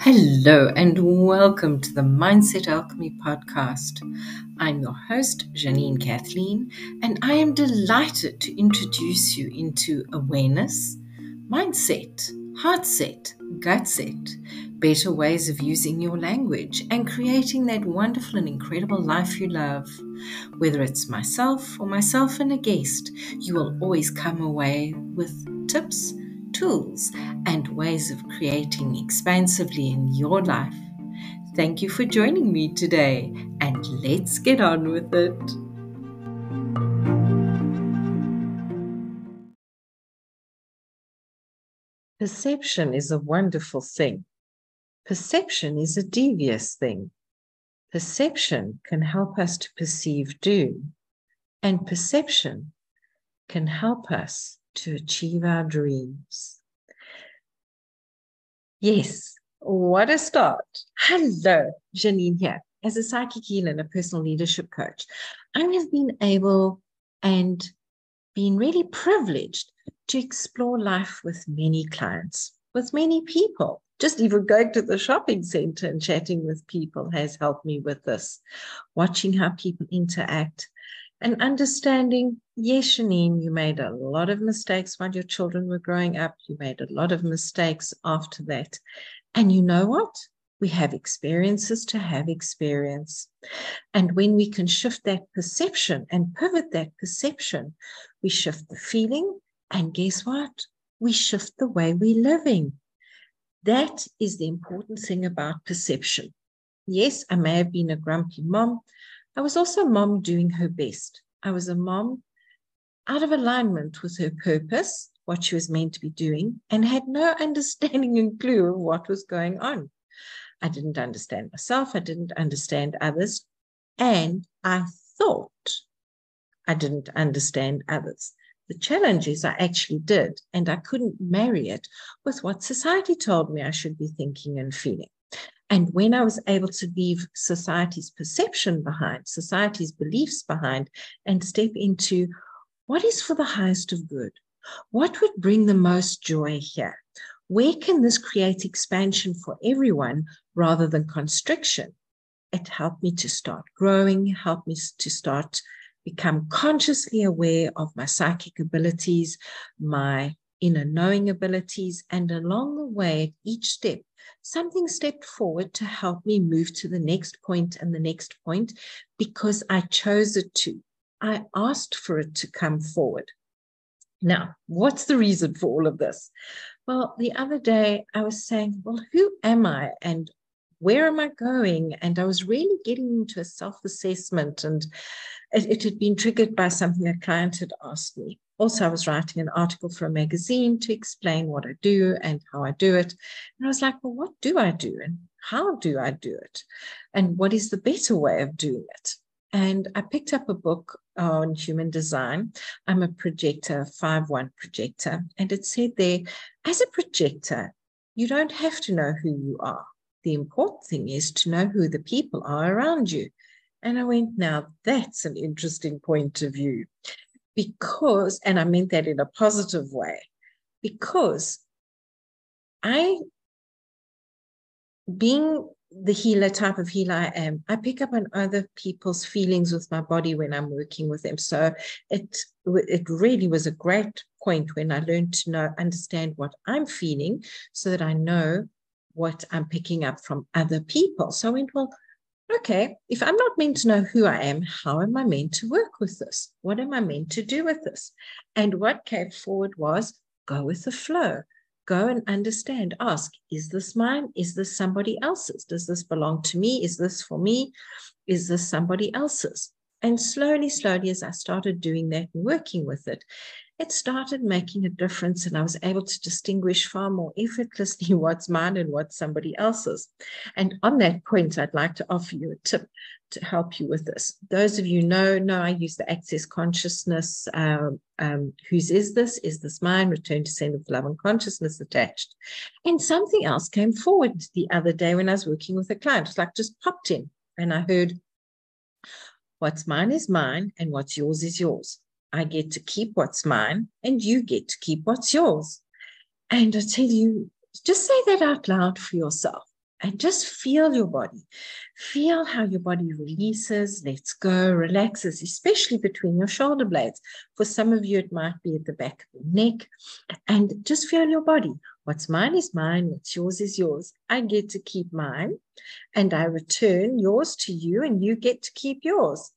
Hello, and welcome to the Mindset Alchemy podcast. I'm your host, Janine Kathleen, and I am delighted to introduce you into awareness, mindset, heart set, it, better ways of using your language, and creating that wonderful and incredible life you love. Whether it's myself or myself and a guest, you will always come away with tips tools, and ways of creating expansively in your life. Thank you for joining me today, and let's get on with it. Perception is a wonderful thing. Perception is a devious thing. Perception can help us to perceive doom, and perception can help us to achieve our dreams. Yes, what a start. Hello, Janine here. As a psychic healer and a personal leadership coach, I have been able and been really privileged to explore life with many clients, with many people. Just even going to the shopping center and chatting with people has helped me with this. Watching how people interact, and understanding, yes, Janine, you made a lot of mistakes while your children were growing up. You made a lot of mistakes after that. And you know what? We have experiences to have experience. And when we can shift that perception and pivot that perception, we shift the feeling. And guess what? We shift the way we're living. That is the important thing about perception. Yes, I may have been a grumpy mom. I was also a mom doing her best. I was a mom out of alignment with her purpose, what she was meant to be doing, and had no understanding and clue of what was going on. I didn't understand myself, I didn't understand others, and I thought I didn't understand others. The challenge is I actually did, and I couldn't marry it with what society told me I should be thinking and feeling. And when I was able to leave society's perception behind, society's beliefs behind, and step into what is for the highest of good, what would bring the most joy here? Where can this create expansion for everyone rather than constriction? It helped me to start growing, helped me to start become consciously aware of my psychic abilities, my inner knowing abilities, and along the way, at each step, something stepped forward to help me move to the next point and the next point because I chose it to. I asked for it to come forward. Now, what's the reason for all of this? Well, the other day I was saying, well, who am I and where am I going? And I was really getting into a self assessment, and it, it, had been triggered by something a client had asked me. Also, I was writing an article for a magazine to explain what I do and how I do it. And I was like, well, what do I do and how do I do it? And what is the better way of doing it? And I picked up a book on human design. I'm a projector, 5 1 projector. And it said there, as a projector, you don't have to know who you are. The important thing is to know who the people are around you. And I went, now that's an interesting point of view because, and I meant that in a positive way, because I, being the healer type of healer I am, I pick up on other people's feelings with my body when I'm working with them. So it it really was a great point when I learned to know, understand what I'm feeling so that I know what I'm picking up from other people. So I went, well, okay, if I'm not meant to know who I am, how am I meant to work with this? What am I meant to do with this? And what came forward was go with the flow. Go and understand, ask, is this mine? Is this somebody else's? Does this belong to me? Is this for me? Is this somebody else's? And slowly, slowly, as I started doing that and working with it, it started making a difference and I was able to distinguish far more effortlessly what's mine and what's somebody else's. And on that point, I'd like to offer you a tip to help you with this. Those of you know, know I use the Access Consciousness. Um, um, whose is this? Is this mine? Return to send with love and consciousness attached. And something else came forward the other day when I was working with a client. It's like just popped in and I heard, what's mine is mine and what's yours is yours. I get to keep what's mine, and you get to keep what's yours. And I tell you, just say that out loud for yourself and just feel your body. Feel how your body releases, lets go, relaxes, especially between your shoulder blades. For some of you, it might be at the back of the neck. And just feel your body. What's mine is mine, what's yours is yours. I get to keep mine, and I return yours to you, and you get to keep yours.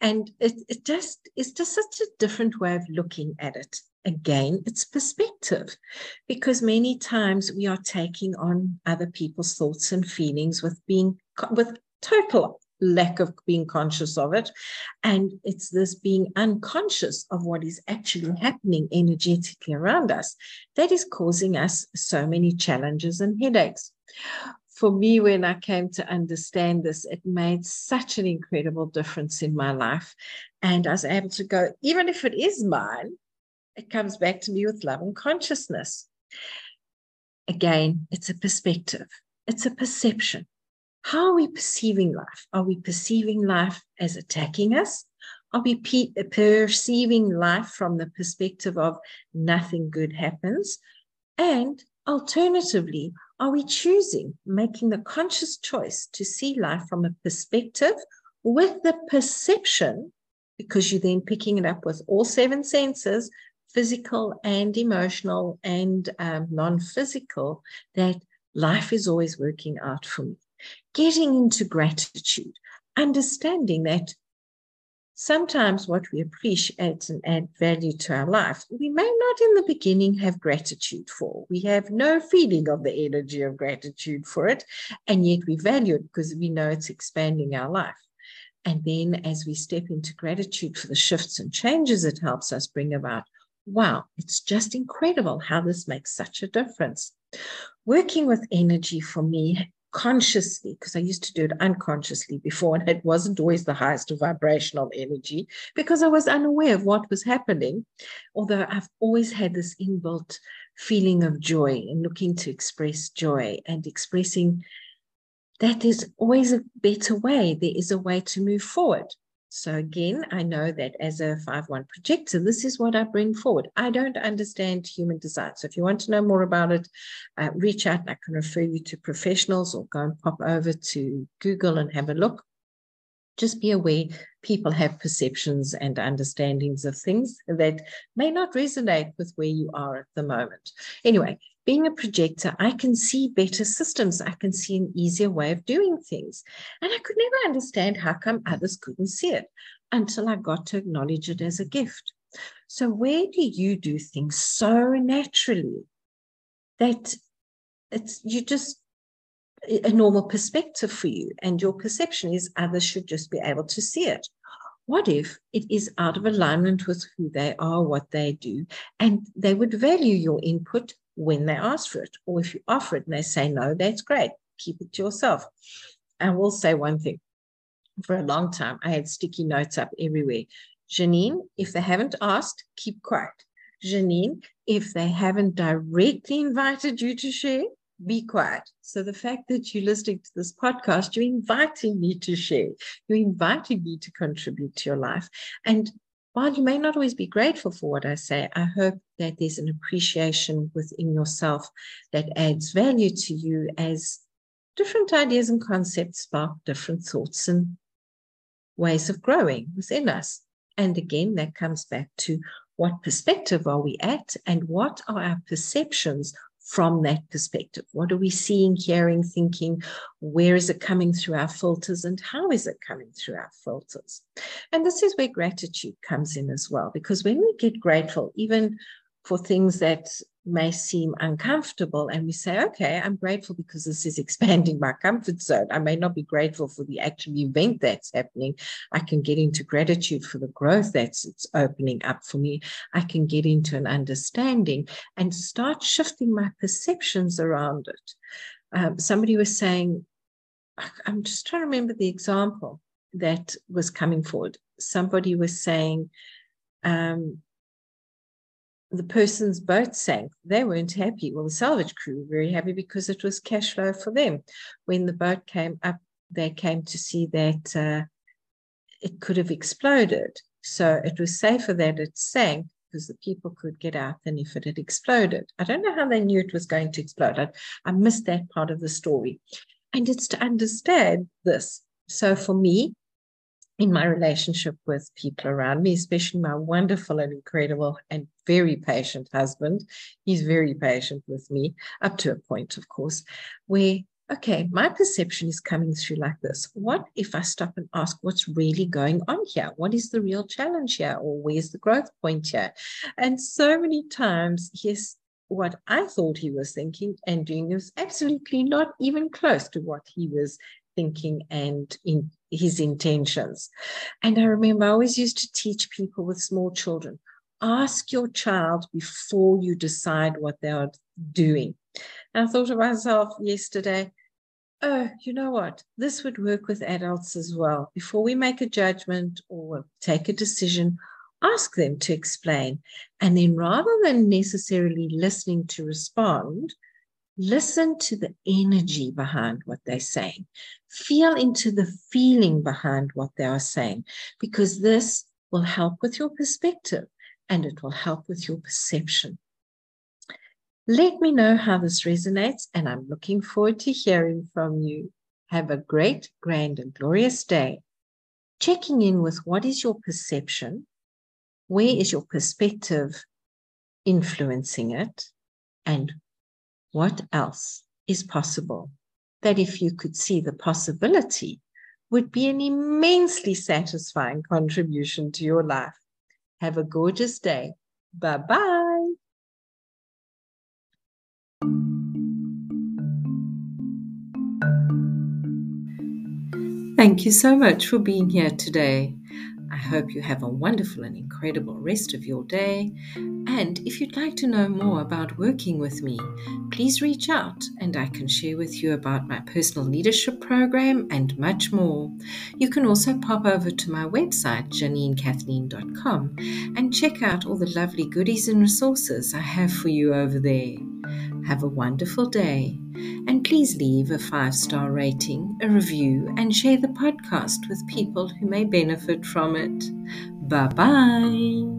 And it, it just is just such a different way of looking at it again, it's perspective because many times we are taking on other people's thoughts and feelings with being with total lack of being conscious of it. And it's this being unconscious of what is actually happening energetically around us that is causing us so many challenges and headaches. For me, when I came to understand this, it made such an incredible difference in my life. And I was able to go, even if it is mine, it comes back to me with love and consciousness. Again, it's a perspective, it's a perception. How are we perceiving life? Are we perceiving life as attacking us? Are we pe- perceiving life from the perspective of nothing good happens? And alternatively, are we choosing, making the conscious choice to see life from a perspective with the perception, because you're then picking it up with all seven senses, physical and emotional and um, non physical, that life is always working out for me. Getting into gratitude, understanding that sometimes what we appreciate and add value to our life, we may not in the beginning have gratitude for. We have no feeling of the energy of gratitude for it, and yet we value it because we know it's expanding our life. And then as we step into gratitude for the shifts and changes it helps us bring about, wow, it's just incredible how this makes such a difference. Working with energy for me consciously, because I used to do it unconsciously before, and it wasn't always the highest vibrational energy because I was unaware of what was happening. Although I've always had this inbuilt feeling of joy and looking to express joy and expressing that there's always a better way. There is a way to move forward. So again, I know that as a 5-1 projector, this is what I bring forward. I don't understand human design. So if you want to know more about it, uh, reach out and I can refer you to professionals or go and pop over to Google and have a look. Just be aware people have perceptions and understandings of things that may not resonate with where you are at the moment. Anyway, being a projector, I can see better systems. I can see an easier way of doing things. And I could never understand how come others couldn't see it until I got to acknowledge it as a gift. So, where do you do things so naturally that it's you just a normal perspective for you, and your perception is others should just be able to see it? What if it is out of alignment with who they are, what they do, and they would value your input when they ask for it. Or if you offer it and they say no, that's great. Keep it to yourself. I will say one thing. For a long time, I had sticky notes up everywhere. Janine, if they haven't asked, keep quiet. Janine, if they haven't directly invited you to share, be quiet. So the fact that you're listening to this podcast, you're inviting me to share. You're inviting me to contribute to your life. And while you may not always be grateful for what I say, I hope that there's an appreciation within yourself that adds value to you as different ideas and concepts spark different thoughts and ways of growing within us. And again, that comes back to what perspective are we at and what are our perceptions from that perspective. What are we seeing, hearing, thinking? Where is it coming through our filters and how is it coming through our filters? And this is where gratitude comes in as well, because when we get grateful, even for things that may seem uncomfortable. And we say okay i'm grateful because this is expanding my comfort zone. I may not be grateful for the actual event that's happening. I can get into gratitude for the growth that's it's opening up for me. I can get into an understanding and start shifting my perceptions around it. Um, somebody was saying i'm just trying to remember the example that was coming forward. Somebody was saying um, the person's boat sank, they weren't happy. Well, the salvage crew were very happy because it was cash flow for them. When the boat came up, they came to see that uh, it could have exploded. So it was safer that it sank because the people could get out than if it had exploded. I don't know how they knew it was going to explode. I, I missed that part of the story. And it's to understand this. So for me, in my relationship with people around me, especially my wonderful and incredible and very patient husband. He's very patient with me, up to a point, of course, where, okay, my perception is coming through like this. What if I stop and ask what's really going on here? What is the real challenge here? Or where's the growth point here? And so many times, yes, what I thought he was thinking and doing was absolutely not even close to what he was thinking and in his intentions. And I remember I always used to teach people with small children ask your child before you decide what they are doing. And I thought to myself yesterday, oh, you know what? This would work with adults as well. Before we make a judgment or take a decision, ask them to explain. And then rather than necessarily listening to respond, Listen to the energy behind what they're saying. Feel into the feeling behind what they are saying, because this will help with your perspective and it will help with your perception. Let me know how this resonates, and I'm looking forward to hearing from you. Have a great, grand, and glorious day. Checking in with what is your perception? Where is your perspective influencing it? And what else is possible that if you could see the possibility would be an immensely satisfying contribution to your life. Have a gorgeous day. Bye bye. Thank you so much for being here today. I hope you have a wonderful and incredible rest of your day. And if you'd like to know more about working with me, please reach out and I can share with you about my personal leadership program and much more. You can also pop over to my website, janinekathleen.com, and check out all the lovely goodies and resources I have for you over there. Have a wonderful day. And please leave a five star rating, a review, and share the podcast with people who may benefit from it. Bye bye.